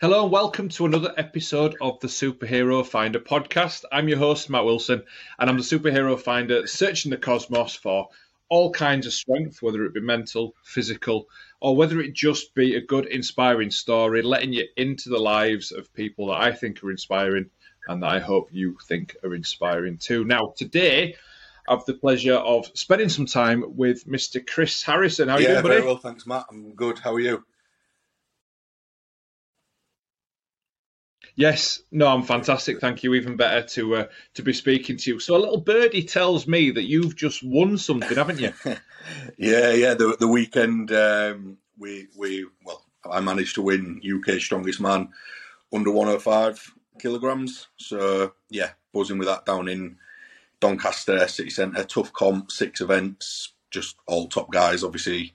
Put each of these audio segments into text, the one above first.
Hello and welcome to another episode of the Superhero Finder podcast. I'm your host, Matt Wilson, and I'm the Superhero Finder searching the cosmos for all kinds of strength, whether it be mental, physical, or whether it just be a good, inspiring story, letting you into the lives of people that I think are inspiring and that I hope you think are inspiring too. Now, today, I have the pleasure of spending some time with Mr. Chris Harrison. How are yeah, you doing, buddy? very well, thanks, Matt. I'm good. How are you? Yes, no, I'm fantastic. Thank you. Even better to uh, to be speaking to you. So a little birdie tells me that you've just won something, haven't you? yeah, yeah. The the weekend um, we we well, I managed to win UK Strongest Man under 105 kilograms. So yeah, buzzing with that down in Doncaster City Centre. Tough comp, six events, just all top guys, obviously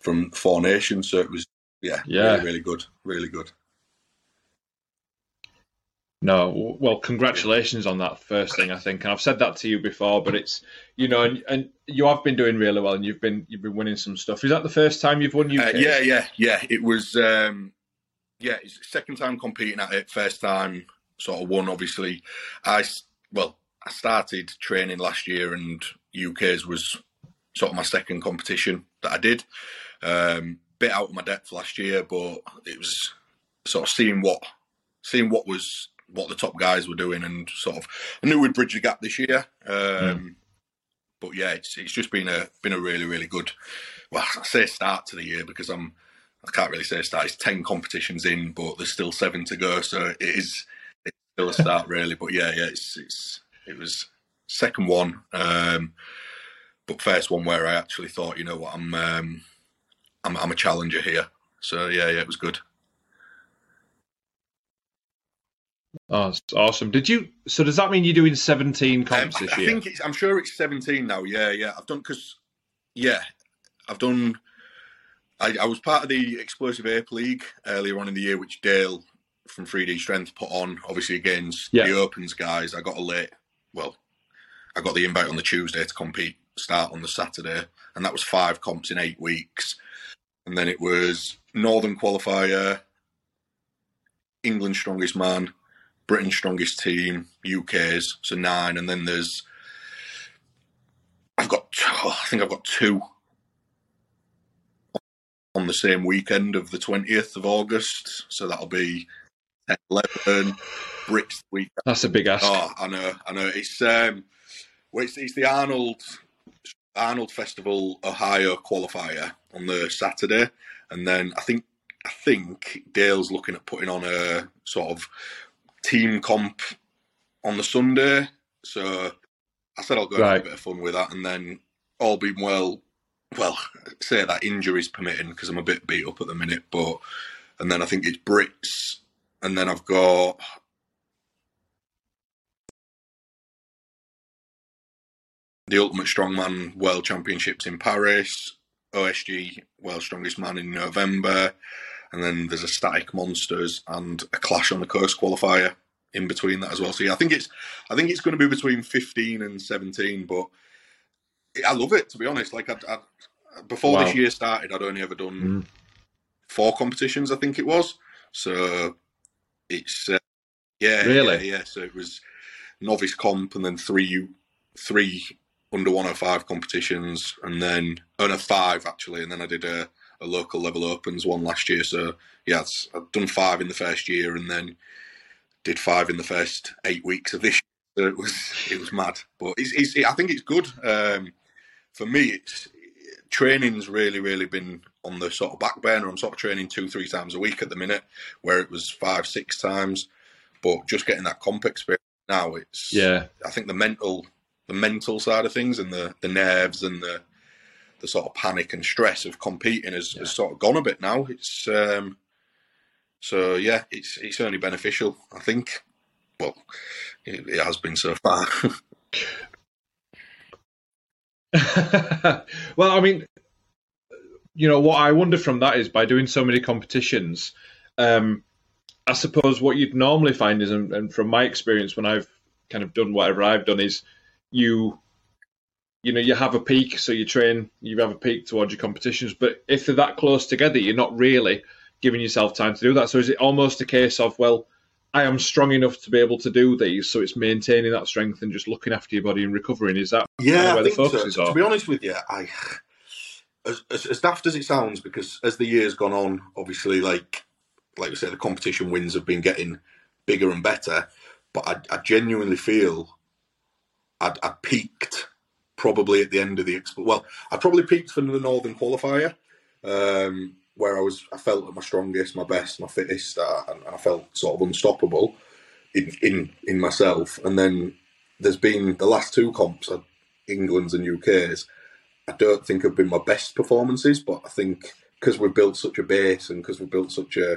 from four nations. So it was yeah, Yeah. really, really good, really good. No, well, congratulations on that first thing. I think, and I've said that to you before, but it's you know, and, and you have been doing really well, and you've been you've been winning some stuff. Is that the first time you've won UK? Uh, yeah, yeah, yeah. It was, um, yeah, it's second time competing at it. First time, sort of won. Obviously, I well, I started training last year, and UK's was sort of my second competition that I did. Um, bit out of my depth last year, but it was sort of seeing what seeing what was what the top guys were doing, and sort of I knew we'd bridge the gap this year. Um, But yeah, it's it's just been a been a really really good. Well, I say start to the year because I'm I can't really say start. It's ten competitions in, but there's still seven to go, so it is it's still a start really. But yeah, yeah, it's it's it was second one, um, but first one where I actually thought, you know what, I'm um, I'm I'm a challenger here. So yeah, yeah, it was good. Oh, it's awesome. Did you? So does that mean you're doing 17 Um, comps I, this I year? I think it's, I'm sure it's 17 now. Yeah, yeah. I've done because, yeah, I've done. I, I was part of the Explosive Ape League earlier on in the year, which Dale from 3D Strength put on, obviously against Yeah. the Opens guys. I got a late, well, I got the invite on the Tuesday to compete, start on the Saturday, and that was five comps in eight weeks. And then it was Northern Qualifier, England Strongest Man, Britain Strongest Team, UK's, so nine, and then there's I've got I think I've got two on the same weekend of the twentieth of August, so that'll be 10, 11 Brits week. That's a big ask. Oh, I know, I know. It's um, well, it's, it's the Arnold Arnold Festival Ohio qualifier on the Saturday, and then I think I think Dale's looking at putting on a sort of team comp on the Sunday. So I said I'll go and have a bit of fun with that, and then all being well, well, say that injuries permitting because I'm a bit beat up at the minute, but and then I think it's Brits, and then I've got the Ultimate Strongman World Championships in Paris, OSG World Strongest Man in November, and then there's a Static Monsters and a Clash on the Coast qualifier in between that as well. So yeah, I think it's I think it's going to be between 15 and 17, but I love it to be honest. Like I, I, before Wow. this year started, I'd only ever done Mm. four competitions, I think it was. So it's uh, yeah, Really? yeah, yeah. So it was novice comp and then three three under 105 competitions and then no five actually and then I did a, a local level opens one last year. So yeah it's, I've done five in the first year and then did five in the first eight weeks of this year. so it was it was mad. But it's, it's I think it's good. Um, for me it's training's really really been on the sort of back burner. I'm sort of training two three times a week at the minute where it was five six times. But just getting that comp experience now it's Yeah. I think the mental the mental side of things and the the nerves and the the sort of panic and stress of competing has, has sort of gone a bit now. It's um so yeah, it's it's only beneficial, I think. Well, it, it has been so far. well, I mean, you know, what I wonder from that is by doing so many competitions, um, I suppose what you'd normally find is, and, and from my experience when I've kind of done whatever I've done, is you, you know, you have a peak, so you train, you have a peak towards your competitions, but if they're that close together, you're not really giving yourself time to do that. So is it almost a case of well, I am strong enough to be able to do these, so it's maintaining that strength and just looking after your body and recovering. Is that yeah? where I the focus so. is? To be honest with you, I as, as, as daft as it sounds, because as the years gone on, obviously, like like we said, the competition wins have been getting bigger and better. But I, I genuinely feel I'd, I peaked probably at the end of the expo. Well, I probably peaked for the Northern qualifier, um, where I was I felt at my strongest, my best, my fittest, uh, and, and I felt sort of unstoppable in in in myself. And then there's been the last two comps, uh, England's and UK's. I don't think have been my best performances, but I think because we've built such a base and because we've built such a,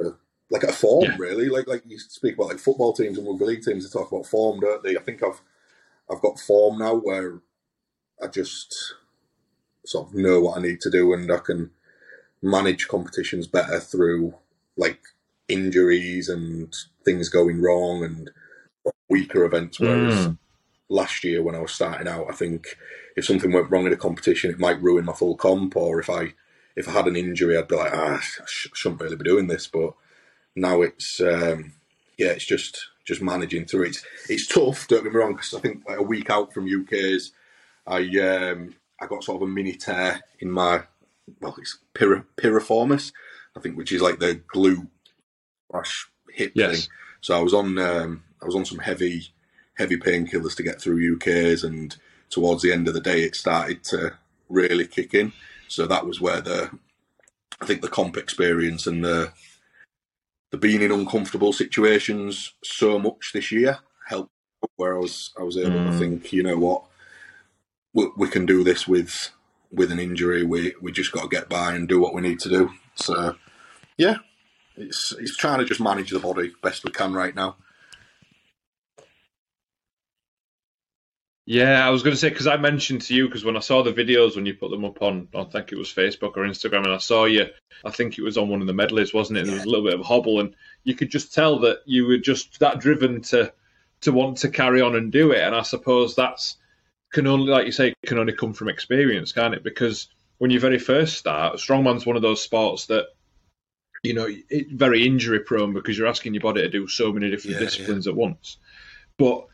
a like a form, Yeah. really. Like like you speak about like football teams and rugby league teams, they talk about form, don't they? I think I've I've got form now where I just sort of know what I need to do and I can manage competitions better through like injuries and things going wrong and weaker events. Whereas Mm. last year when I was starting out, I think if something went wrong in a competition, it might ruin my full comp. Or if I if I had an injury, I'd be like, ah, I sh- shouldn't really be doing this. But now it's um, yeah, it's just just managing through it. It's, tough. Don't get me wrong, because I think like a week out from UK's, I um, I got sort of a mini tear in my well, it's pyri- piriformis, I think, which is like the glute slash hip Yes. thing. So I was on um, I was on some heavy heavy painkillers to get through UK's, and towards the end of the day, it started to really kick in. So that was where the I think the comp experience and the the being in uncomfortable situations so much this year helped. Where I was I was able to Mm. think, you know what, we, we can do this with with an injury. We we just got to get by and do what we need to do. So yeah, it's it's trying to just manage the body best we can right now. Yeah, I was going to say because I mentioned to you because when I saw the videos when you put them up on, I think it was Facebook or Instagram, and I saw you. I think it was on one of the medleys, wasn't it? And There was a little bit of a hobble, and you could just tell that you were just that driven to to want to carry on and do it. And I suppose that's can only, like you say, can only come from experience, can't it? Because when you very first start, strongman's one of those sports that you know it's very injury prone because you're asking your body to do so many different Yeah, disciplines at once. But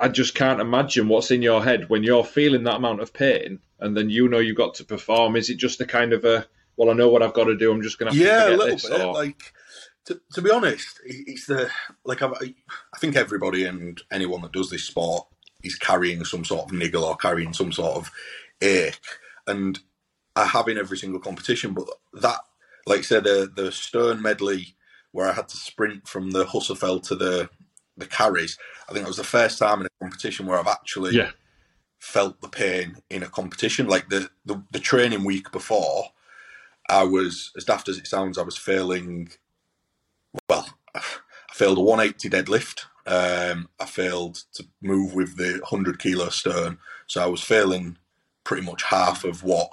I just can't imagine what's in your head when you're feeling that amount of pain and then you know you've got to perform. Is it just a kind of a, well, I know what I've got to do. I'm just going to have yeah, to a little this. bit. or- Like to, to be honest, it's the like I've, I think everybody and anyone that does this sport is carrying some sort of niggle or carrying some sort of ache, and I have in every single competition. But that, like I said, the the Stern medley where I had to sprint from the Husafell to the the carries. I think it was the first time in a competition where I've actually Yeah. felt the pain in a competition. Like the, the the training week before, I was as daft as it sounds. I was failing. Well, I failed a 180 deadlift. Um, I failed to move with the 100 kilo stern, so I was failing pretty much half of what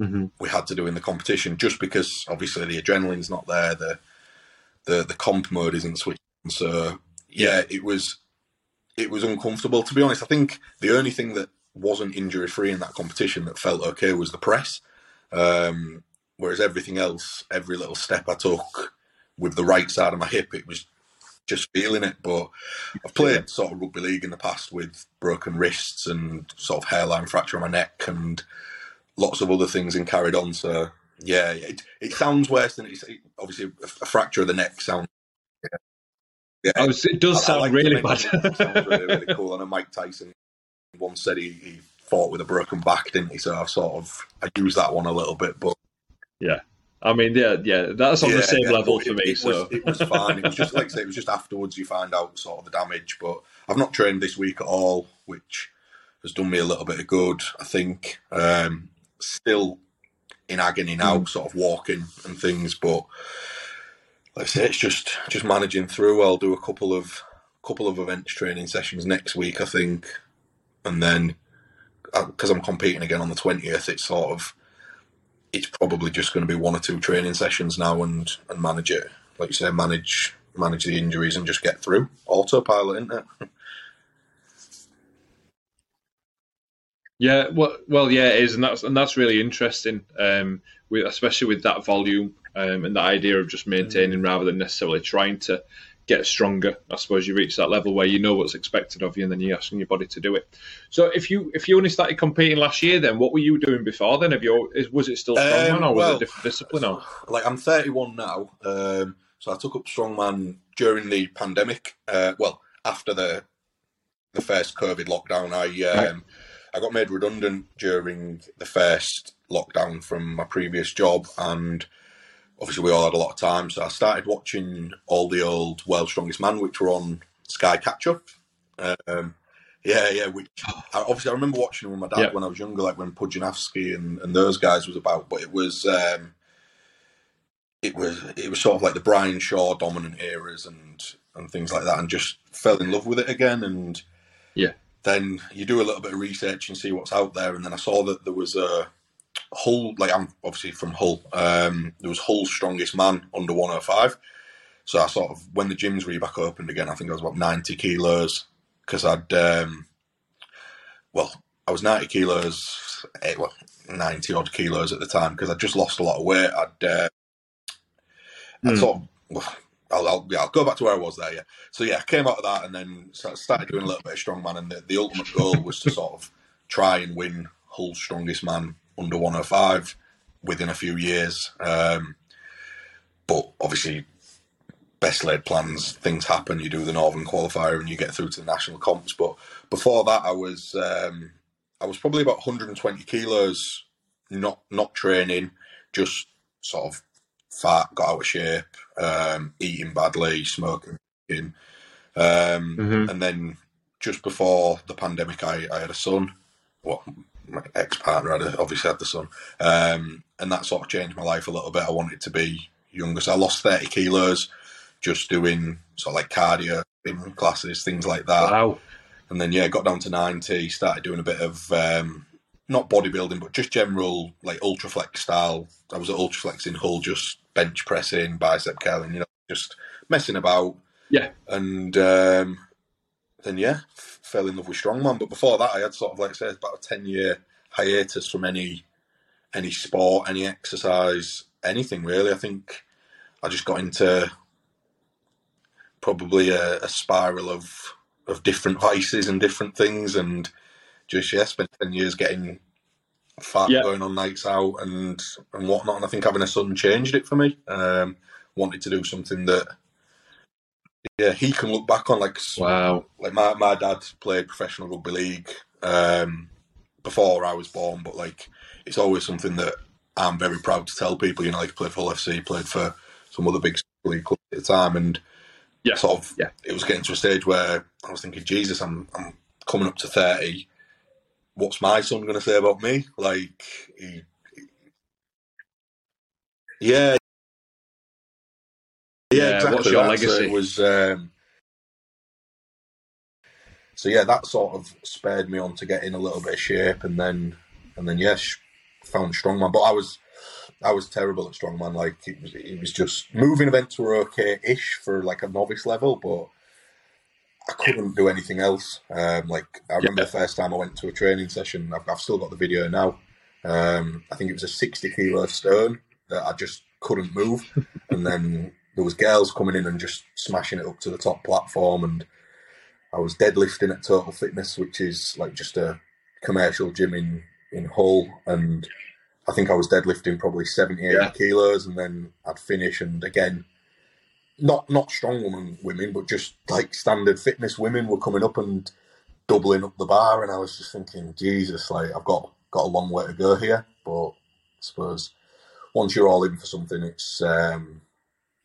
Mhm. we had to do in the competition, just because obviously the adrenaline's not there, the the the comp mode isn't switching. So yeah, it was it was uncomfortable. To be honest, I think the only thing that wasn't injury free in that competition that felt okay was the press. Um, whereas everything else, every little step I took with the right side of my hip, it was just feeling it. But I've played sort of rugby league in the past with broken wrists and sort of hairline fracture on my neck and lots of other things and carried on. So yeah, it, it sounds worse than it's it, obviously a, fracture of the neck sounds. Yeah, yeah. I was, it does I- I sound like really bad. it. Sounds really, really cool. And Mike Tyson once said he, he fought with a broken back, didn't he? So I've sort of I use that one a little bit, but yeah. I mean, yeah, yeah, that's on yeah, the same yeah, level for me. It so was, it was fine. It was just like I say, it was just afterwards you find out sort of the damage. But I've not trained this week at all, which has done me a little bit of good. I think um, still in agony now, Mm. sort of walking and things, but like I say, it's just just managing through. I'll do a couple of couple of events training sessions next week, I think, and then because I'm competing again on the twentieth, it's sort of it's probably just going to be one or two training sessions now and and manage it. Like you say, manage manage the injuries and just get through autopilot, isn't it? Yeah, well, well, yeah, it is, and that's and that's really interesting, um, with, especially with that volume um, and the idea of just maintaining rather than necessarily trying to get stronger. I suppose you reach that level where you know what's expected of you, and then you're asking your body to do it. So, if you if you only started competing last year, then what were you doing before then? Have you was it still strongman Um, or was well, it a different discipline? Or? like I'm 31 now, um, so I took up strongman during the pandemic. Uh, well, after the the first COVID lockdown, I um, I got made redundant during the first lockdown from my previous job, and obviously we all had a lot of time. So I started watching all the old World's Strongest Man, which were on Sky Catch Up. Um, yeah, yeah. Which I, obviously I remember watching them with my dad Yeah. when I was younger, like when Pudzianowski and, and those guys was about. But it was um, it was it was sort of like the Brian Shaw dominant eras and and things like that, and just fell in love with it again. And Yeah. then you do a little bit of research and see what's out there, and then I saw that there was a Hull. Like I'm obviously from Hull. Um, there was Hull's strongest man under 105. So I sort of when the gyms were back opened again, I think I was about 90 kilos because I'd um, well I was 90 kilos, eh, well 90 odd kilos at the time because I'd just lost a lot of weight. I'd uh, I Hmm. sort of, well, I'll, I'll, yeah, I'll go back to where I was there. Yeah. So yeah, I came out of that and then started doing a little bit of strongman, and the, the ultimate goal was to sort of try and win Hull's strongest man under 105 within a few years. Um, but obviously, best laid plans, things happen. You do the Northern qualifier and you get through to the national comps. But before that, I was um, I was probably about 120 kilos, not not training, just sort of fat, got out of shape, um, eating badly, smoking. Um, Mhm. And then just before the pandemic, I, I had a son. Well, my ex partner had a, obviously had the son, um, and that sort of changed my life a little bit. I wanted to be younger, so I lost thirty kilos just doing sort of like cardio spin classes, things like that. Wow. And then yeah, got down to ninety. Started doing a bit of um, not bodybuilding, but just general like ultraflex style. I was at ultraflex in Hull, just bench pressing, bicep curling, you know, just messing about. Yeah. And um, then yeah, fell in love with strongman. But before that, I had sort of like I said, about a ten year hiatus from any any sport, any exercise, anything really. I think I just got into probably a, a spiral of of different vices and different things, and just yeah, spent ten years getting fat, Yeah. going on nights out and and whatnot. And I think having a son changed it for me. Um, wanted to do something that yeah he can look back on like Wow. like my, my dad played professional rugby league um, before I was born, but like it's always something that I'm very proud to tell people. You know, like played for Hull FC, played for some other big league clubs at the time, and Yeah. sort of Yeah. it was getting to a stage where I was thinking, Jesus, I'm I'm coming up to thirty. What's my son going to say about me? Like, he, yeah, Yeah, exactly. what's your that. So it was. Um, so yeah, that sort of spurred me on to get in a little bit of shape, and then and then yes, found strongman. But I was I was terrible at strongman. Like it was, it was just moving events were okay-ish for like a novice level, but I couldn't do anything else. Um, like I remember Yeah. the first time I went to a training session. I've, I've still got the video now. Um, I think it was a sixty kilo stone that I just couldn't move, and then there was girls coming in and just smashing it up to the top platform, and I was deadlifting at Total Fitness, which is like just a commercial gym in in Hull, and I think I was deadlifting probably 70, 80 Yeah. kilos, and then I'd finish, and again, not not strong women, women, but just like standard fitness women were coming up and doubling up the bar, and I was just thinking, Jesus, like I've got got a long way to go here, but I suppose once you're all in for something, it's um,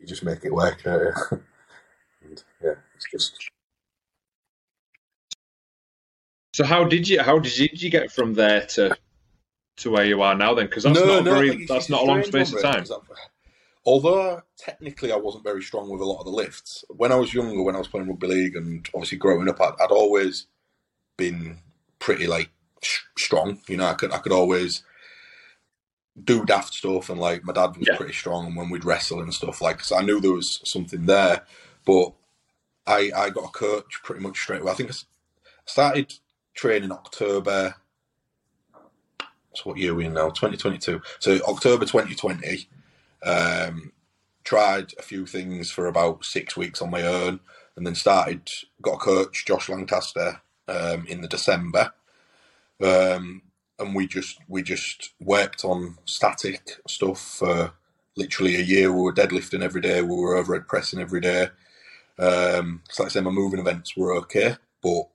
you just make it work. don't you? and yeah, it's just So how did you how did you, did you get from there to to where you are now then? Because that's not a very like, that's not a long space of time. really, 'cause I've- Although technically I wasn't very strong with a lot of the lifts, when I was younger, when I was playing rugby league, and obviously growing up, I'd, I'd always been pretty like sh- strong. You know, I could I could always do daft stuff, and like my dad was Yeah. pretty strong, and when we'd wrestle and stuff, like so I knew there was something there. But I I got a coach pretty much straight away. I think I started training October so what year are we in now? 2022. So October 2020. Um, tried a few things for about six weeks on my own, and then started got a coach, Josh Lancaster, um, in the December. Um, and we just we just worked on static stuff for literally a year. We were deadlifting every day. We were overhead pressing every day. Um, so like I say, my moving events were okay, but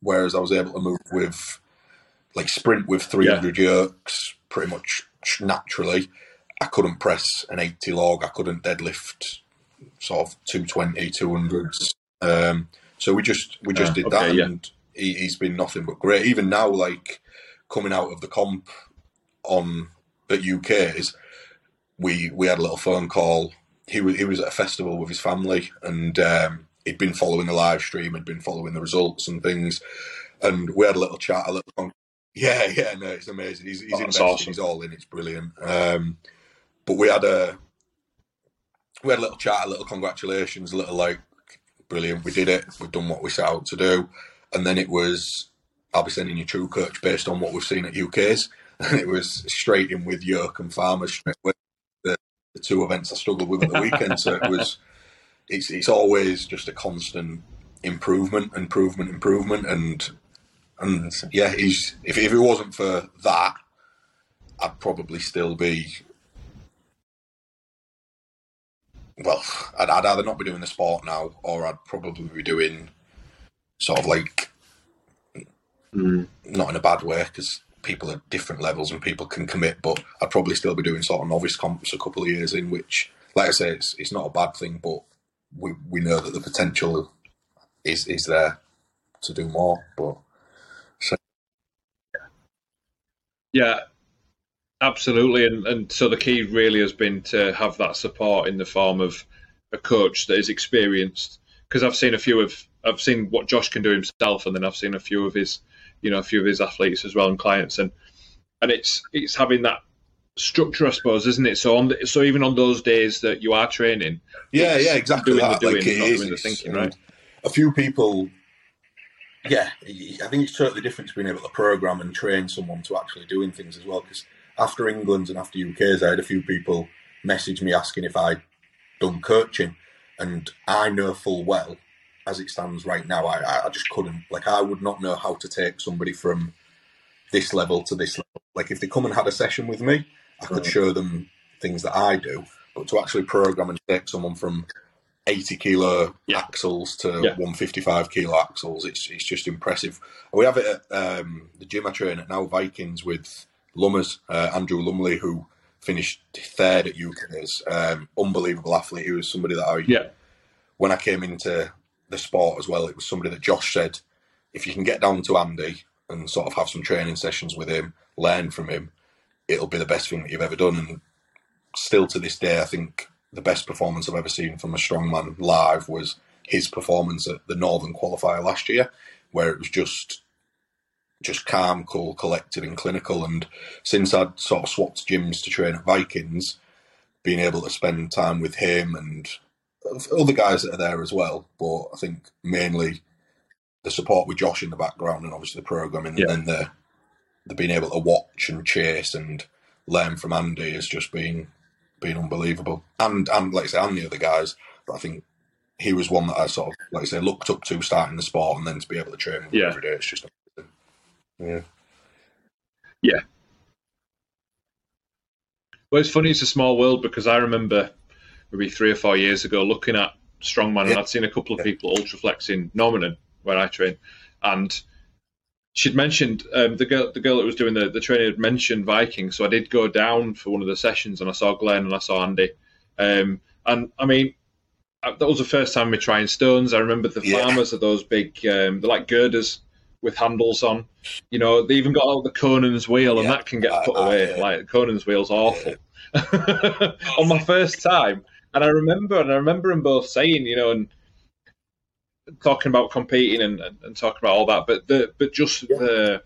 whereas I was able to move with like sprint with 300 yeah. jerks pretty much naturally, I couldn't press an 80 log. I couldn't deadlift sort of 220, 200s. Um, so we just we just uh, did okay, that, yeah. and he, has been nothing but great. Even now, like coming out of the comp on at UK's, we we had a little phone call. He was he was at a festival with his family, and um, he'd been following the live stream, had been following the results and things, and we had a little chat, a little. Yeah, yeah, no, it's amazing. He's he's oh, invested, awesome. he's all in. It's brilliant. Um, but we had a we had a little chat, a little congratulations, a little like brilliant. We did it. We've done what we set out to do, and then it was I'll be sending you true coach based on what we've seen at UK's, and it was straight in with Yoke and Farmers away the two events I struggled with at the weekend. so it was, it's it's always just a constant improvement, improvement, improvement, and and yeah, he's if if it wasn't for that, I'd probably still be. Well, I'd, I'd either not be doing the sport now, or I'd probably be doing sort of like mm. not in a bad way because people at different levels and people can commit, but I'd probably still be doing sort of novice comps a couple of years in, which, like I say, it's, it's not a bad thing, but we, we know that the potential is is there to do more. But so. yeah, absolutely, and and so the key really has been to have that support in the form of a coach that is experienced. Because I've seen a few of I've seen what Josh can do himself, and then I've seen a few of his you know a few of his athletes as well and clients, and and it's it's having that structure, I suppose, isn't it? So on the, so even on those days that you are training, yeah, yeah, exactly. Doing that. the doing, like not is, doing the thinking, right? A few people, yeah, I think it's totally different to being able to program and train someone to actually doing things as well. Because after England's and after UK's, I had a few people message me asking if I'd done coaching, and I know full well as it stands right now, I, I just couldn't. Like, I would not know how to take somebody from this level to this level. Like, if they come and had a session with me, I could mm. show them things that I do. But to actually program and take someone from 80 kilo yeah. axles to yeah. 155 kilo axles, it's it's just impressive. We have it at um, the gym I train at now, Vikings, with Lummers, uh, Andrew Lumley, who finished third at UK's. Um, unbelievable athlete. He was somebody that I, yeah. when I came into the sport as well. It was somebody that Josh said, if you can get down to Andy and sort of have some training sessions with him, learn from him, it'll be the best thing that you've ever done. And still to this day, I think the best performance I've ever seen from a strongman live was his performance at the Northern Qualifier last year, where it was just just calm, cool, collected, and clinical. And since I'd sort of swapped gyms to train at Vikings, being able to spend time with him and other guys that are there as well, but I think mainly the support with Josh in the background and obviously the programming yeah. and the the being able to watch and chase and learn from Andy has just been been unbelievable. And and like I say, and the other guys, but I think he was one that I sort of like I say looked up to starting the sport and then to be able to train with yeah. every day. It's just amazing. yeah, yeah. Well, it's funny. It's a small world because I remember maybe three or four years ago looking at strongman, yeah. and I'd seen a couple of people ultra flexing Normanton where I train, and she'd mentioned um, the girl the girl that was doing the, the training had mentioned Viking, so I did go down for one of the sessions and I saw Glenn and I saw Andy, um, and I mean uh, that was the first time we trying stones. I remember the yeah. farmers are those big, um, they're like girders with handles on. You know, they even got out the Conan's wheel, and yeah. that can get put away. Uh, like Conan's wheel's awful. on my first time, and I remember, and I remember them both saying, you know, and talking about competing and, and, and talking about all that, but the but just yeah. the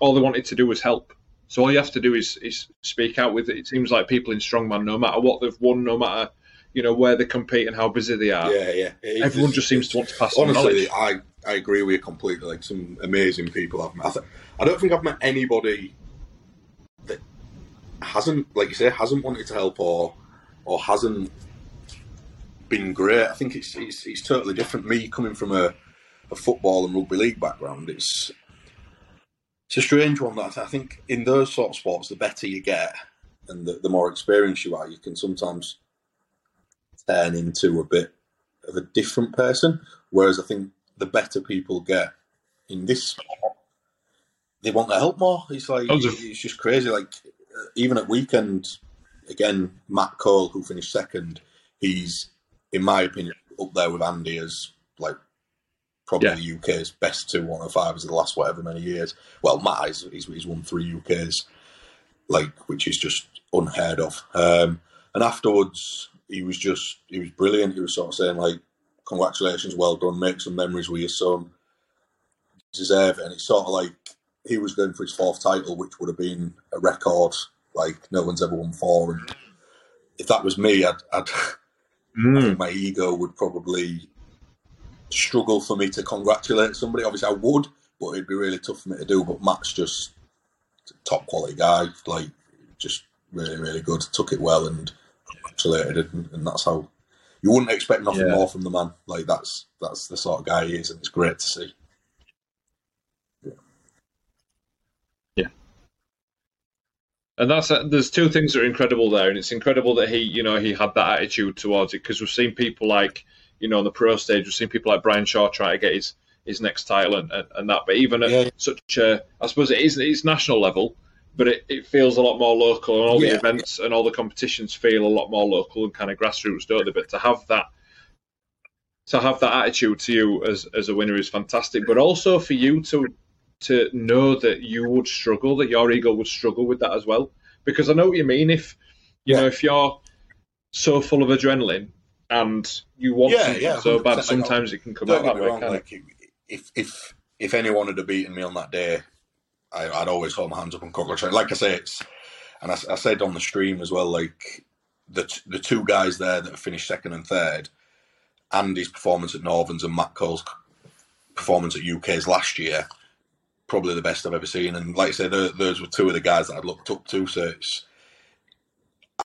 all they wanted to do was help. So all you have to do is is speak out with it. It seems like people in strongman, no matter what they've won, no matter you know where they compete and how busy they are. Yeah, yeah. It Everyone just seems to want to pass. Honestly, I I agree with you completely. Like some amazing people I've met. I, th- I don't think I've met anybody that hasn't, like you say, hasn't wanted to help or or hasn't been great. I think it's it's, it's totally different. Me coming from a, a football and rugby league background, it's it's a strange one. That I think in those sort of sports, the better you get and the, the more experience you are, you can sometimes turn into a bit of a different person. Whereas I think the better people get in this sport, they want to help more. It's like oh, it's just crazy. Like uh, even at weekend, again, Matt Cole, who finished second, he's in my opinion up there with Andy as like probably yeah. the UK's best two one hundred fives of the last whatever many years. Well, Matt he's, he's won three UK's, like which is just unheard of. Um, and afterwards, he was just he was brilliant. He was sort of saying like, "Congratulations, well done, make some memories with your son, deserve it." And it's sort of like he was going for his fourth title, which would have been a record like no one's ever won four. And if that was me, I'd, I'd mm. my ego would probably struggle for me to congratulate somebody. Obviously, I would, but it'd be really tough for me to do. But Matt's just top quality guy, like just really, really good. Took it well and congratulated, and, and that's how you wouldn't expect nothing yeah. more from the man. Like that's that's the sort of guy he is, and it's great to see. And that's uh, there's two things that are incredible there, and it's incredible that he, you know, he had that attitude towards it because we've seen people like, you know, on the pro stage, we've seen people like Brian Shaw try to get his his next title and, and, and that, but even at yeah. such a, I suppose it is it's national level, but it, it feels a lot more local, and all yeah. the events and all the competitions feel a lot more local and kind of grassroots, don't they? But to have that to have that attitude to you as as a winner is fantastic, but also for you to to know that you would struggle, that your ego would struggle with that as well. Because I know what you mean. If you yeah. know, if you're so full of adrenaline and you want yeah, something yeah, so bad, sometimes it can come out that way. Wrong, like, if if if anyone had beaten me on that day, I, would always hold my hands up and congratulate. Like I say, it's and I, I, said on the stream as well, like the the two guys there that finished second and third, Andy's performance at Northerns and Matt Cole's performance at UK's last year probably the best I've ever seen. And like I said, those were two of the guys that I'd looked up to. So it's,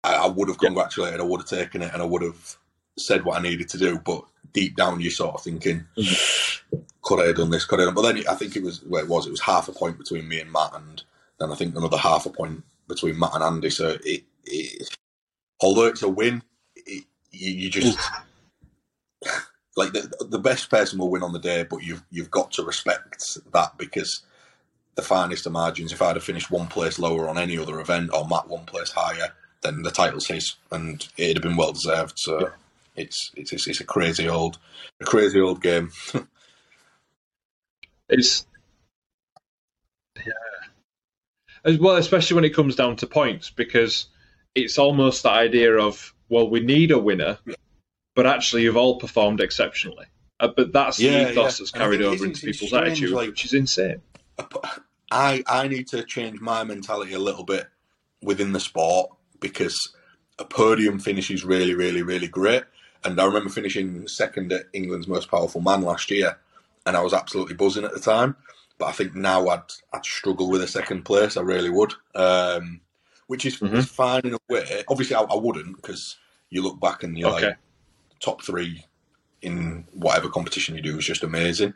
I, I would have congratulated, I would have taken it, and I would have said what I needed to do. But deep down, you're sort of thinking, mm-hmm. could I have done this? Could I have done? But then I think it was where well, it was. It was half a point between me and Matt, and then I think another half a point between Matt and Andy. So it, it although it's a win, it, you, you just. like the, the best person will win on the day, but you've you've got to respect that because the finest of margins. If I'd have finished one place lower on any other event or Matt one place higher, then the title's his, and it'd have been well deserved. So yeah. it's, it's it's a crazy old a crazy old game. it's yeah, as well, especially when it comes down to points, because it's almost the idea of well, we need a winner, yeah. but actually you've all performed exceptionally. Uh, but that's yeah, the ethos that's carried over into people's strange, attitude, like, which is insane. I I need to change my mentality a little bit within the sport because a podium finish is really, really, really great. And I remember finishing second at England's most powerful man last year, and I was absolutely buzzing at the time. But I think now I'd I'd struggle with a second place. I really would, um, which is, mm-hmm. fine in a way. Obviously, I, I wouldn't because you look back and you're okay. like top three in whatever competition you do is just amazing.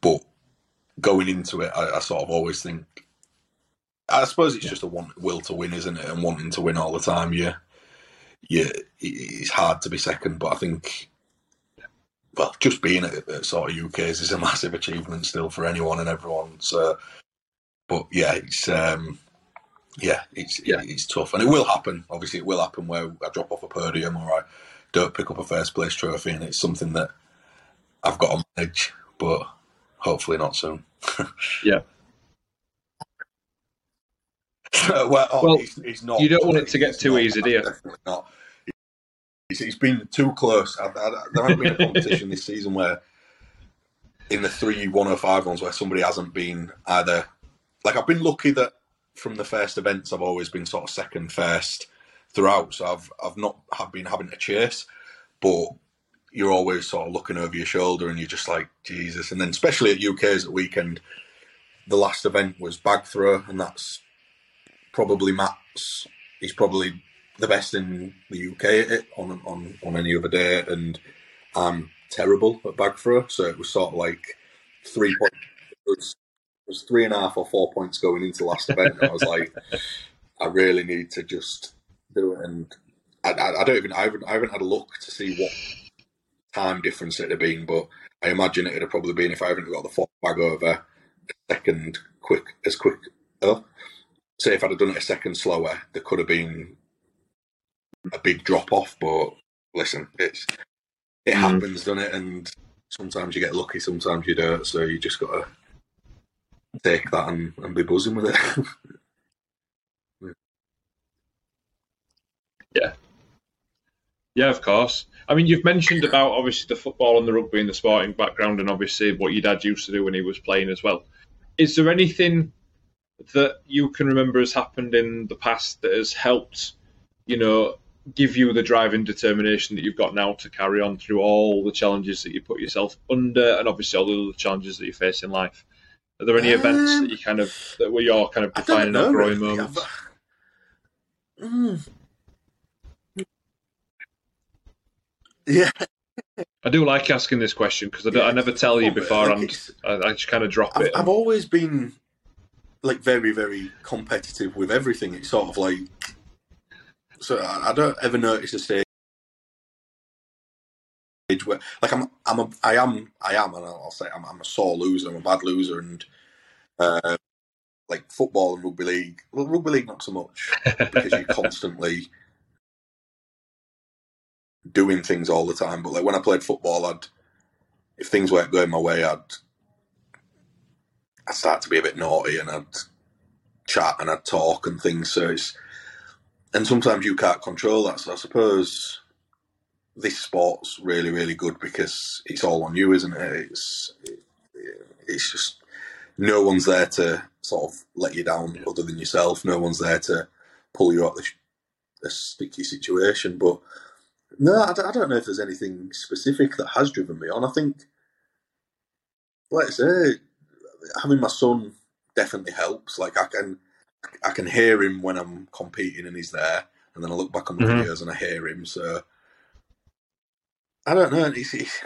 But going into it, I, I sort of always think. I suppose it's just a want, will to win, isn't it? And wanting to win all the time. Yeah, yeah, it's hard to be second, but I think, well, just being at, at sort of UK's is a massive achievement still for anyone and everyone. So, but yeah, it's um, yeah, it's yeah. it's tough, and it will happen. Obviously, it will happen where I drop off a podium or I don't pick up a first place trophy, and it's something that I've got to manage. But Hopefully not soon. yeah. well, oh, well he's, he's, not. You don't want it to get too not, easy, do you? Definitely not. He's, he's been too close. I, I, there hasn't been a competition this season where, in the three 105 ones, where somebody hasn't been either. Like I've been lucky that from the first events, I've always been sort of second, first throughout. So I've I've not have been having to chase, but you're always sort of looking over your shoulder and you're just like Jesus. And then especially at UK's at weekend, the last event was bag throw, and that's probably Matt's. He's probably the best in the UK on on on any other day, and I'm terrible at bag throw. So it was sort of like three points. It was, it was three and a half or four points going into last event. And I was like, I really need to just do it. And I, I, I don't even I haven't, I haven't had a look to see what time difference it'd have been, but I imagine it'd have probably been if I haven't got the fourth bag over a second quick as quick. Oh, say if I'd have done it a second slower, there could have been a big drop off. But listen, it's it Mm. happens, doesn't it? And sometimes you get lucky, sometimes you don't. So you just got to take that and, and be buzzing with it. Yeah, of course. I mean, you've mentioned about obviously the football and the rugby and the sporting background, and obviously what your dad used to do when he was playing as well. Is there anything that you can remember has happened in the past that has helped, you know, give you the drive and determination that you've got now to carry on through all the challenges that you put yourself under, and obviously all the other challenges that you face in life? Are there any events Um, that you kind of that were your kind of defining or growing really. moments? Mm. Yeah, I do like asking this question because I, don't- I never tell you love it. beforehand. Like, I, I just kind of drop I've, it. I've always been like very, very competitive with everything. It's sort of like so I, I don't ever notice a stage where like I'm I'm a I am I am and I'll say I'm, I'm a sore loser. I'm a bad loser and uh, like football and rugby league. Well, rugby league not so much because you're constantly doing things all the time. But like when I played football, I'd if things weren't going my way, I'd I'd start to be a bit naughty and I'd chat and I'd talk and things. So it's and sometimes you can't control that. So I suppose this sport's really really good because it's all on you, isn't it? It's it's just no one's there to sort of let you down other than yourself. No one's there to pull you out of a sticky situation. But no, I, don't- I don't know if there's anything specific that has driven me on. I think, like I say, having my son definitely helps. Like I can, I can hear him when I'm competing and he's there, and then I look back on the Mhm. videos and I hear him. So I don't know. It's, it's,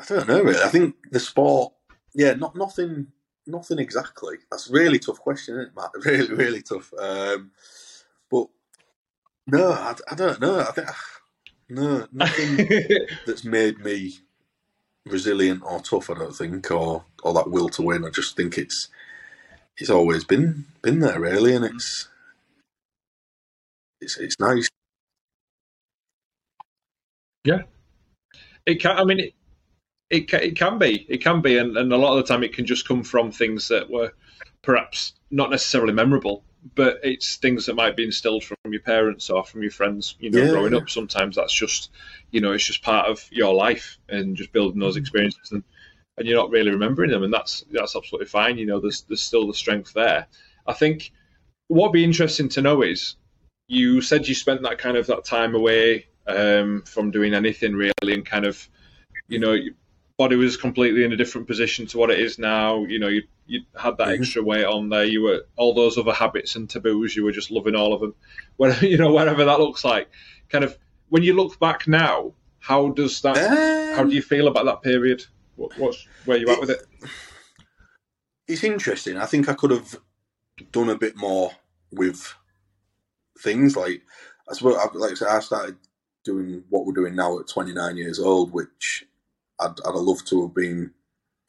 I don't know really. I think the sport, yeah, not nothing, nothing exactly. That's a really tough question, isn't it, Matt? Really, really tough. Um, no, I, I don't know. I think no, nothing that's made me resilient or tough. I don't think, or or that will to win. I just think it's it's always been been there really, and it's it's it's nice. Yeah, it can. I mean, it, it can, it can be. It can be, and, and a lot of the time it can just come from things that were perhaps not necessarily memorable, but it's things that might be instilled from your parents or from your friends. You know, Yeah, growing yeah. up. Sometimes that's just, you know, it's just part of your life and just building those experiences, and, and you're not really remembering them, and that's that's absolutely fine. You know, there's there's still the strength there. I think what'd be interesting to know is you said you spent that kind of that time away um, from doing anything really, and kind of, you know, body was completely in a different position to what it is now. You know, you you had that Mhm. extra weight on there. You were all those other habits and taboos. You were just loving all of them. Whatever you know, whatever that looks like. Kind of when you look back now, how does that? how Um, do you feel about that period? What, what's where you at with it? it's interesting. I think I could have done a bit more with things like I suppose, like I said, I started doing what we're doing now at 29 years old, which I'd, I'd have loved to have been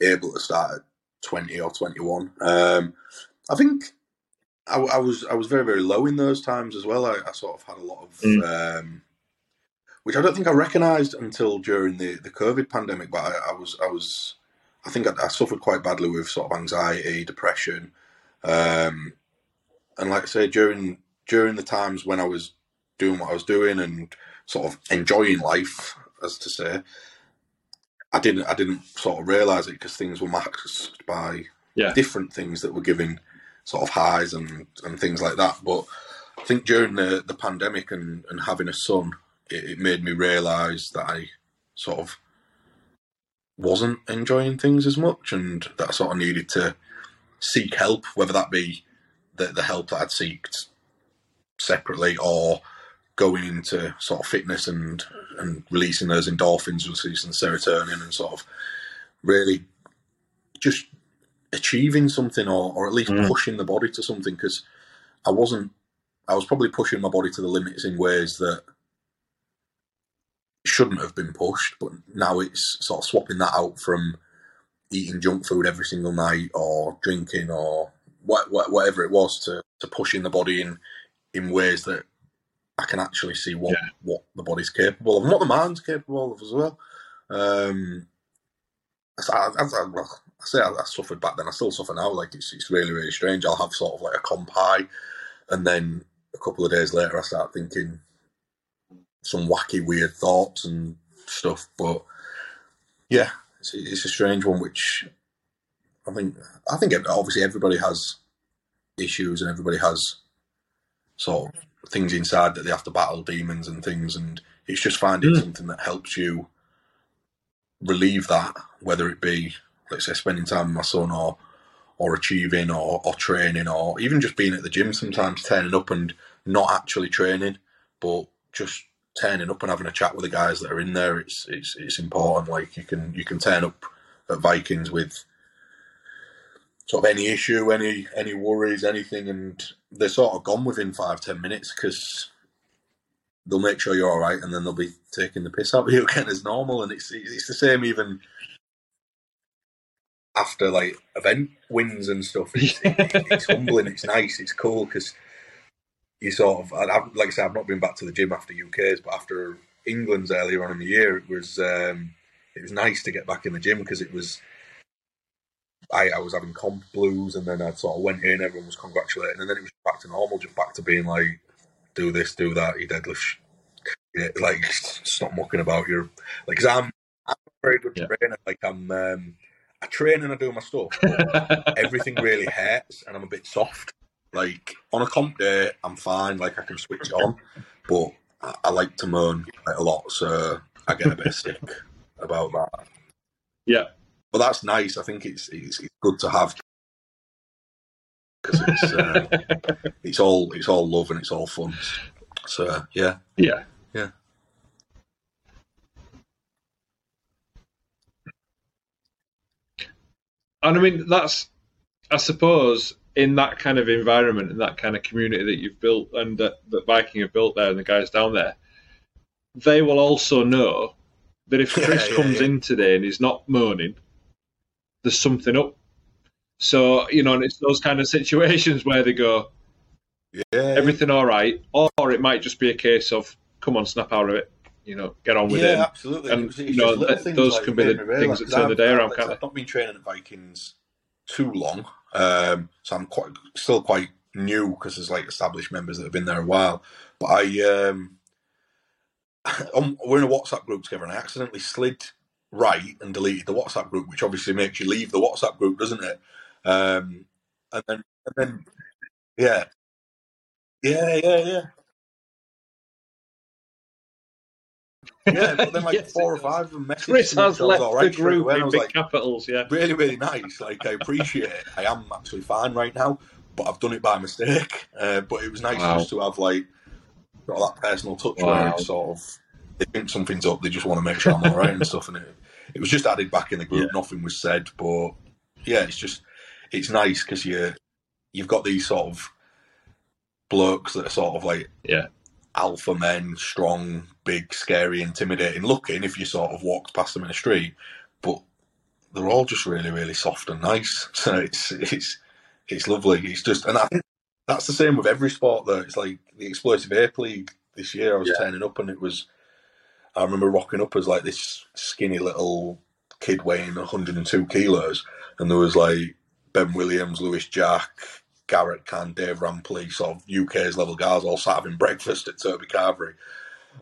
able to start at 20 or 21. Um, I think I, I was I was very very low in those times as well. I, I sort of had a lot of. Um, which I don't think I recognised until during the, the COVID pandemic, but I, I was I was I think I, I suffered quite badly with sort of anxiety, depression, um, and like I say, during during the times when I was doing what I was doing and sort of enjoying life, as to say, I didn't I didn't sort of realise it because things were masked by Yeah. different things that were giving sort of highs and, and things like that. But I think during the, the pandemic and, and having a son, it, it made me realise that I sort of wasn't enjoying things as much and that I sort of needed to seek help, whether that be the, the help that I'd seeked separately or going into sort of fitness and and releasing those endorphins, releasing serotonin, and sort of really just achieving something or, or at least mm. pushing the body to something because I wasn't I was probably pushing my body to the limits in ways that shouldn't have been pushed, but now it's sort of swapping that out from eating junk food every single night or drinking or what, what, whatever it was to, to pushing the body in in ways that I can actually see what yeah. what the body's capable of and what the mind's capable of as well. Um, I, I, I, I say I, suffered back then. I still suffer now. Like it's it's really really strange. I'll have sort of like a comp high, and then a couple of days later, I start thinking some wacky weird thoughts and stuff. But yeah, it's, it's a strange one. Which I think I think obviously everybody has issues and everybody has sort of things inside that they have to battle demons and things, and it's just finding mm. something that helps you relieve that, whether it be let's say spending time with my son or or achieving or, or training or even just being at the gym sometimes turning up and not actually training but just turning up and having a chat with the guys that are in there it's it's it's important like you can you can turn up at Vikings with sort of any issue any any worries anything and they're sort of gone within five ten minutes because they'll make sure you're all right and then they'll be taking the piss out of you again as normal and it's it's the same even after like event wins and stuff. It's, it, it's humbling. It's nice. It's cool because you sort of, I, like I said, I've not been back to the gym after UK's, but after England's earlier on in the year, it was um, it was nice to get back in the gym because it was. I, I was having comp blues, and then I sort of went in. Everyone was congratulating, and then it was back to normal, just back to being like, do this, do that. You deadlift, yeah, like stop mucking about. You're like, cause I'm, I'm a very good yeah. trainer. Like I'm, um, I train and I do my stuff. everything really hurts, and I'm a bit soft. Like on a comp day, I'm fine. Like I can switch on, but I, I like to moan quite a lot, so I get a bit sick about that. Yeah, but that's nice. I think it's it's, it's good to have because it's uh, it's all it's all love and it's all fun. So yeah, yeah, yeah. And I mean, that's, I suppose, in that kind of environment, in that kind of community that you've built and that, that Viking have built there and the guys down there, they will also know that if Chris yeah, comes yeah. in today and he's not moaning, there's something up. So, you know, and it's those kind of situations where they go, yeah, everything all right, or, it might just be a case of, come on, snap out of it you know, get on with yeah, it. Yeah, absolutely. And it's you know, those like can be the things that turn the day around. I've, I've not been training at Vikings too long, um, so I'm quite still quite new because there's like established members that have been there a while. But I, um, I'm, we're in a WhatsApp group together, and I accidentally slid right and deleted the WhatsApp group, which obviously makes you leave the WhatsApp group, doesn't it? Um, and then, and then, yeah, yeah, yeah, yeah. Yeah, but then like yes, four or five of them messaged Chris has left all right the group in big like, capitals. Yeah, really, really nice. Like I appreciate it. I am actually fine right now, but I've done it by mistake. Uh, but it was nice wow. just to have like got that personal touch wow. where it's sort of they think something's up. They just want to make sure I'm all right and stuff. And it, it was just added back in the group. Yeah. Nothing was said, but yeah, it's just it's nice because you you've got these sort of blokes that are sort of like yeah alpha men, strong, big, scary, intimidating looking if you sort of walked past them in the street, but they're all just really, really soft and nice. So it's it's it's lovely. It's just, and I think that's the same with every sport. Though it's like the explosive ape league this year. I was yeah. turning up and it was. I remember rocking up as like this skinny little kid weighing 102 kilos, and there was like Ben Williams, Lewis Jack, Garrett Can, Dave Rampley, sort of UK's level guys all sat having breakfast at Toby Carvery.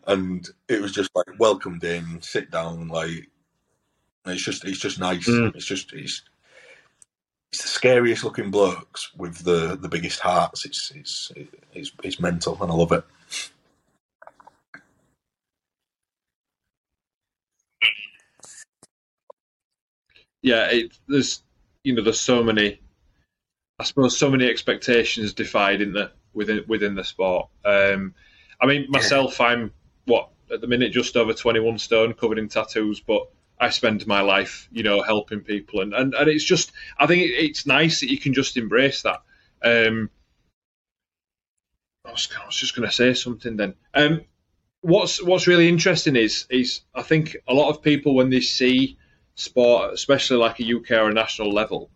And it was just like welcomed in, sit down, like it's just it's just nice. Mm. It's just it's it's the scariest looking blokes with the the biggest hearts. It's it's it's it's mental and I love it. Yeah, it, there's you know there's so many I suppose so many expectations defied in the within within the sport. Um, I mean, myself. I'm what at the minute just over 21 stone, covered in tattoos, but I spend my life, you know, helping people, and and, and it's just, I think it's nice that you can just embrace that. Um, I was, I was just going to say something then. Um, what's what's really interesting is is I think a lot of people when they see sport, especially like a UK or a national level,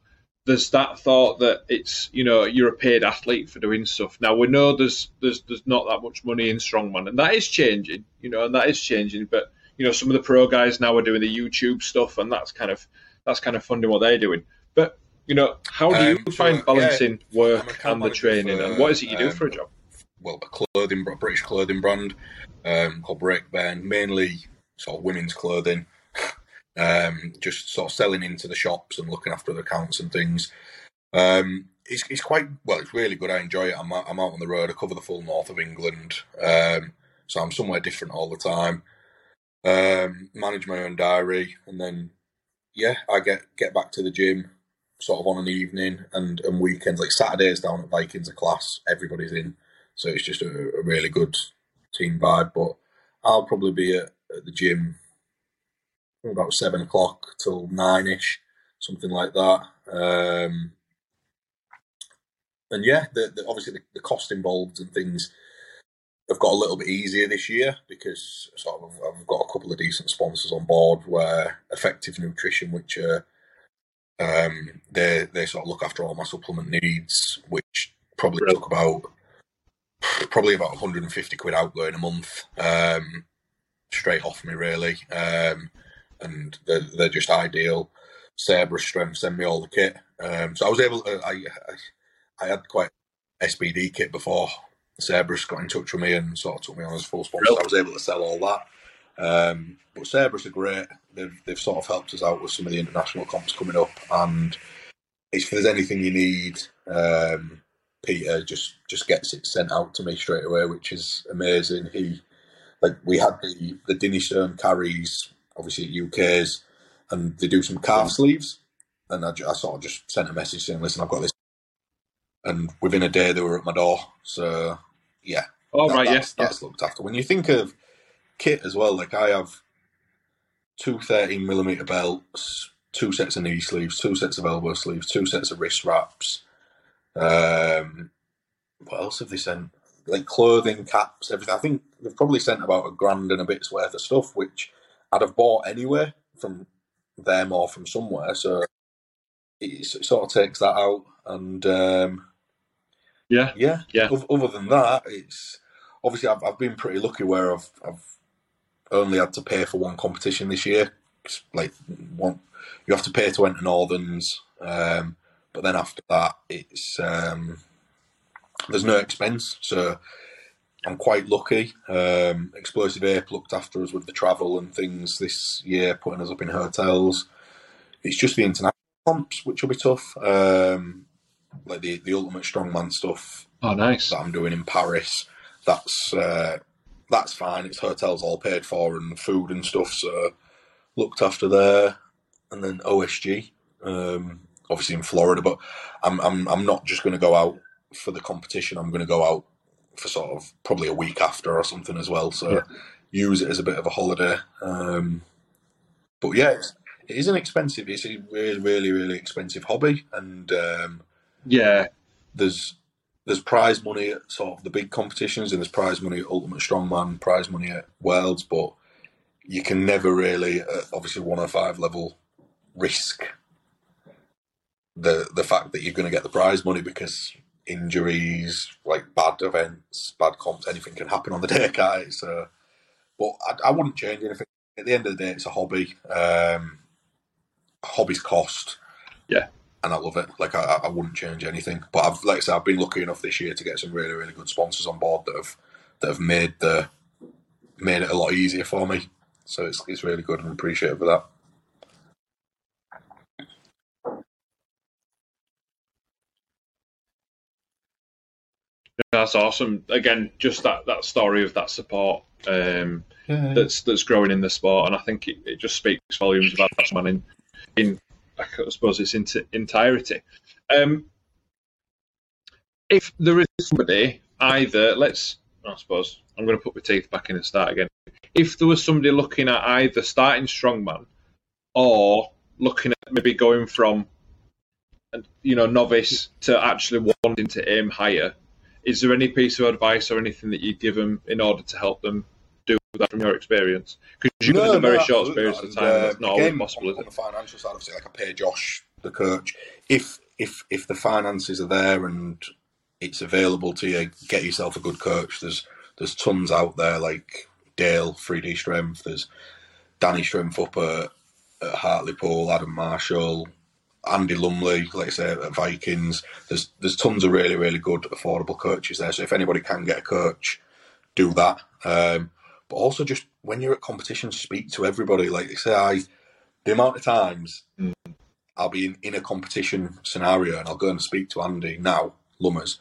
there's that thought that it's you know you're a paid athlete for doing stuff. Now we know there's there's there's not that much money in strongman, and that is changing, you know, and that is changing. But you know, some of the pro guys now are doing the YouTube stuff, and that's kind of that's kind of funding what they're doing. But you know, how do you um, find balancing yeah, work and the training, for, and what is it you do um, for a job? Well, a clothing British clothing brand um, called Brakeburn, mainly sort of women's clothing um, just sort of selling into the shops and looking after the accounts and things. Um, it's, it's quite well. It's really good. I enjoy it. I'm, I'm out on the road. I cover the full north of England, um, so I'm somewhere different all the time. Um, manage my own diary, and then yeah, I get get back to the gym sort of on an evening and, and weekends. Like Saturdays down at Vikings, a class, everybody's in, so it's just a, a really good team vibe. But I'll probably be at, at the gym about seven o'clock till nine ish, something like that. Um, and yeah, the, the, obviously the, the, cost involved and things have got a little bit easier this year because sort of I've got a couple of decent sponsors on board where Effective Nutrition, which are um, they they sort of look after all my supplement needs, which probably really? took about probably about 150 quid outgoing a month um, straight off me really. Um, and they're, they're just ideal. Cerberus Strength send me all the kit, um, so I was able. To, I, I, I had quite SBD kit before Cerberus got in touch with me and sort of took me on as full sponsor. Really? I was able to sell all that. Um, but Cerberus are great. They've they've sort of helped us out with some of the international comps coming up, and if there's anything you need, um, Peter just just gets it sent out to me straight away, which is amazing. He like we had the the Dinnie Stone carries obviously at UK's, and they do some calf sleeves. And I, I, sort of just sent a message saying, "Listen, I've got this," and within a day they were at my door. So yeah, oh that, right, that's, yeah, that's looked after. When you think of kit as well, like I have two 13 millimeter belts, two sets of knee sleeves, two sets of elbow sleeves, two sets of wrist wraps. Um, what else have they sent? Like clothing, caps, everything. I think they've probably sent about a grand and a bit's worth of stuff, which I'd have bought anyway from them or from somewhere. So it sort of takes that out. And um, yeah, yeah, yeah. Other than that, it's obviously I've, I've been pretty lucky where I've I've only had to pay for one competition this year. Like one, you have to pay to enter Northerns, um, but then after that, it's um, there's no expense. So I'm quite lucky. Um, Explosive Ape looked after us with the travel and things this year, putting us up in hotels. It's just the international comps which will be tough, um, like the the ultimate strongman stuff. Oh, nice! That I'm doing in Paris. That's uh, that's fine. It's hotels all paid for and food and stuff. So looked after there, and then OSG, um, obviously in Florida. But I'm I'm I'm not just going to go out for the competition. I'm going to go out for sort of probably a week after or something as well. So yeah. use it as a bit of a holiday. Um, but yeah, it's, it is an expensive. It's a really, really, really expensive hobby, and um, yeah, there's there's prize money at sort of the big competitions, and there's prize money at Ultimate Strongman, prize money at Worlds, but you can never really, at obviously 105 level, risk the the fact that you're going to get the prize money because injuries, like bad events, bad comps, anything can happen on the day, guys. So, but I, I, wouldn't change anything. At the end of the day, it's a hobby. Um, hobbies cost. Yeah. And I love it. Like I, I wouldn't change anything. But I've, like I said, I've been lucky enough this year to get some really, really good sponsors on board that have that have made the made it a lot easier for me. So it's it's really good and appreciative of that. That's awesome. Again, just that, that story of that support um, yeah, that's that's growing in the sport, and I think it, it just speaks volumes about that man in in I suppose its into entirety. Um, if there is somebody, either let's, I suppose I'm going to put my teeth back in and start again. If there was somebody looking at either starting strongman or looking at maybe going from, you know, novice to actually wanting to aim higher, is there any piece of advice or anything that you'd give them in order to help them do that from your experience? Because you've No, got a very no, short experience of time, and that's not uh, always again, possible, on, is on it? the financial side, obviously, like I pay Josh, the coach. If if if the finances are there and it's available to you, get yourself a good coach. There's there's tons out there like Dale, 3D Strength. There's Danny Strength up at, at Hartlepool, Adam Marshall, Andy Lumley, like I say, at Vikings. There's there's tons of really really good affordable coaches there. So if anybody can get a coach, do that. Um, but also just when you're at competitions, speak to everybody. Like I say, I the amount of times I'll be in, in a competition scenario and I'll go and speak to Andy now, Lummers,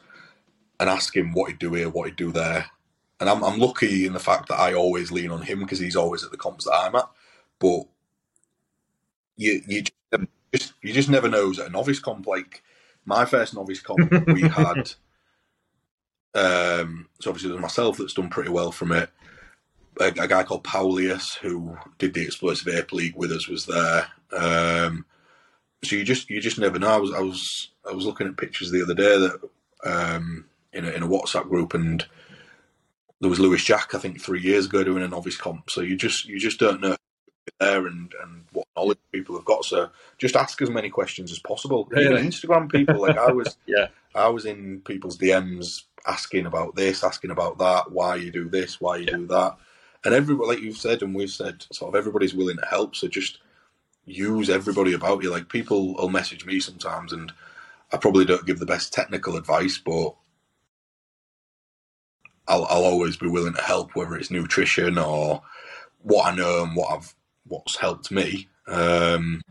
and ask him what he'd do here, what he'd do there. And I'm, I'm lucky in the fact that I always lean on him because he's always at the comps that I'm at. But you you just you just never know at a novice comp. Like my first novice comp, we had um, so obviously there's myself that's done pretty well from it. A, a guy called Paulius who did the explosive ape league with us was there. Um, so you just you just never know. I was I was I was looking at pictures the other day that um, in a, in a WhatsApp group and there was Lewis Jack I think three years ago doing a novice comp. So you just you just don't know there and and what knowledge people have got. So just ask as many questions as possible. Really? Even Instagram people like I was Yeah. I was in people's DMs asking about this, asking about that, why you do this, why you do that. And everybody, like you've said, and we've said, sort of everybody's willing to help. So just use everybody about you. Like people will message me sometimes, and I probably don't give the best technical advice, but I'll, I'll always be willing to help, whether it's nutrition or what I know and what I've what's helped me. Um,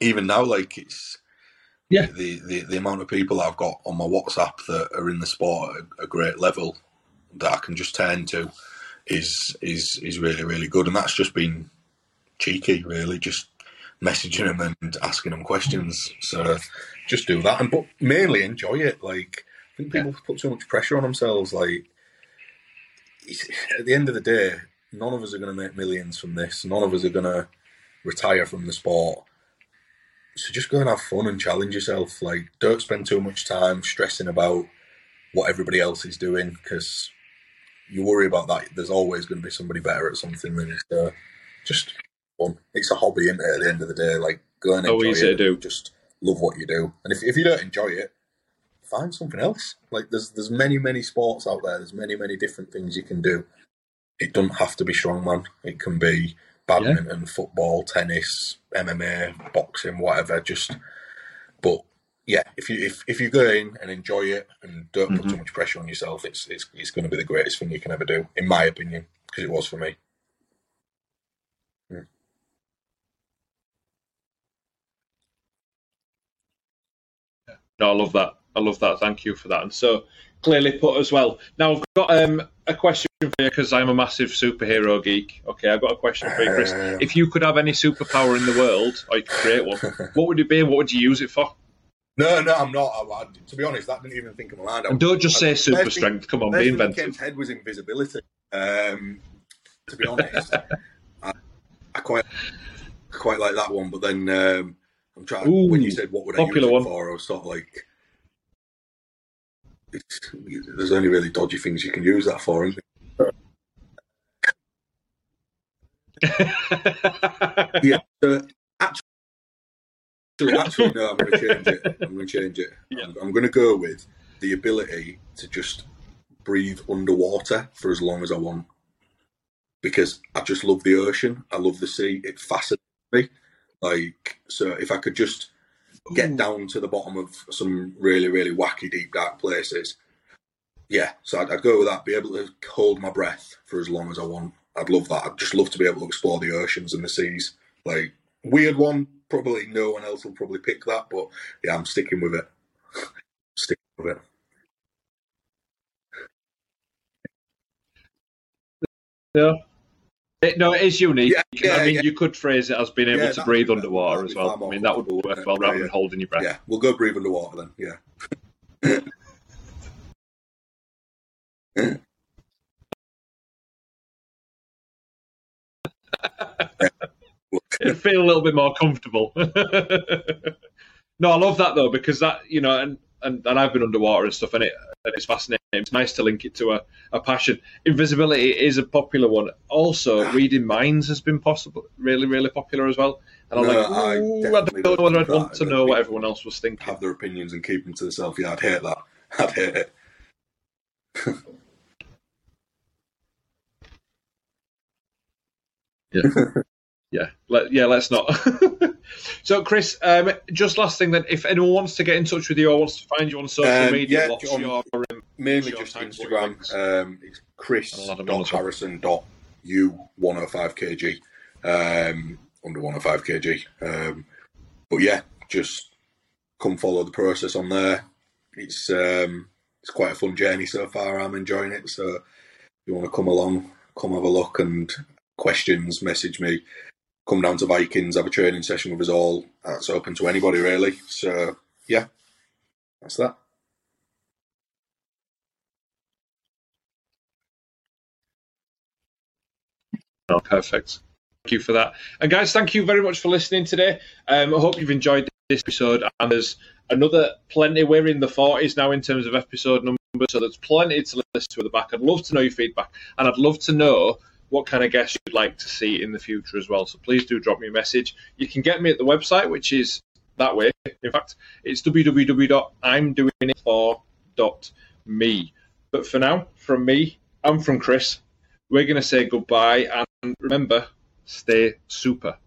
even now, like it's Yeah. the, the the amount of people I've got on my WhatsApp that are in the sport at a, great level that I can just turn to is is is really really good, and that's just been cheeky, really, just messaging them and asking them questions. So just do that, and but mainly enjoy it. Like I think people put so much pressure on themselves. Like at the end of the day, none of us are going to make millions from this. None of us are going to retire from the sport. So just go and have fun and challenge yourself. Like, don't spend too much time stressing about what everybody else is doing because you worry about that. There's always going to be somebody better at something than you. So just fun. It's a hobby, isn't it? At the end of the day, like go and enjoy easy it. to do. Just love what you do. And if if you don't enjoy it, find something else. Like there's there's many many sports out there. There's many many different things you can do. It doesn't have to be strongman. It can be badminton, football, tennis, MMA, boxing, whatever. Just, but yeah, if you if, if you go in and enjoy it and don't put Mhm. too much pressure on yourself, it's it's it's going to be the greatest thing you can ever do, in my opinion, because it was for me. No, I love that. I love that. Thank you for that. And so clearly put as well. Now I've got um, a question for you because I'm a massive superhero geek. Okay, I've got a question for you, Chris. If you could have any superpower in the world, or you could create one, what would it be and what would you use it for? No, no, I'm not. I, I, to be honest, that didn't even think of my mind. And don't just say I- super I think- strength. Come on, be thing inventive. to head was invisibility. Um, to be honest, I, I quite quite like that one. But then um, I'm trying. Ooh, when you said what would I use it one. for, I was sort of like, there's only really dodgy things you can use that for. Yeah. So actually, actually, no. I'm going to change it. I'm going to change it. Yeah. I'm, I'm going to go with the ability to just breathe underwater for as long as I want, because I just love the ocean. I love the sea. It fascinates me. Like, so if I could just get down to the bottom of some really, really wacky, deep, dark places. Yeah, so I'd, I'd go with that. Be able to hold my breath for as long as I want. I'd love that. I'd just love to be able to explore the oceans and the seas. Like weird one. Probably no one else will probably pick that, but yeah, I'm sticking with it. sticking with it. Yeah. It, no, it is unique. Yeah, yeah, I mean, yeah. you could phrase it as being able to breathe underwater as well. I mean, that would work well rather than holding your breath. Yeah, we'll go breathe underwater then. Yeah. Feel a little bit more comfortable. no, I love that though because that you know, and and, and I've been underwater and stuff, and it and it's fascinating. It's nice to link it to a, a passion. Invisibility is a popular one. Also, ah. reading minds has been possible, really, really popular as well. And I'm No, like, I I, don't know whether I'd want to know what everyone else was thinking. Have their opinions and keep them to themselves. Yeah, I'd hate that. I'd hate it. Yeah, let, yeah, let's not. So, Chris, um, just last thing then, if anyone wants to get in touch with you or wants to find you on social Um, media, yeah, on- your um, Mainly Sure, just your Instagram. Um, it's Chris And I'll add them on dot as well. Harrison dot U one hundred five kg. Um, under one hundred five kg. Um, but yeah, just come follow the process on there. It's um, it's quite a fun journey so far. I'm enjoying it. So if you want to come along, come have a look and questions, message me. Come down to Vikings, have a training session with us all. That's open to anybody really. So yeah, that's that. Oh, perfect. Thank you for that. And guys, thank you very much for listening today. Um, I hope you've enjoyed this episode. And there's another plenty. We're in the 40s now in terms of episode number, so there's plenty to listen to at the back. I'd love to know your feedback, and I'd love to know what kind of guests you'd like to see in the future as well. So please do drop me a message. You can get me at the website, which is that way. In fact, it's www.imdoingitfor.me. But for now, from me and from Chris, we're going to say goodbye and remember, stay super.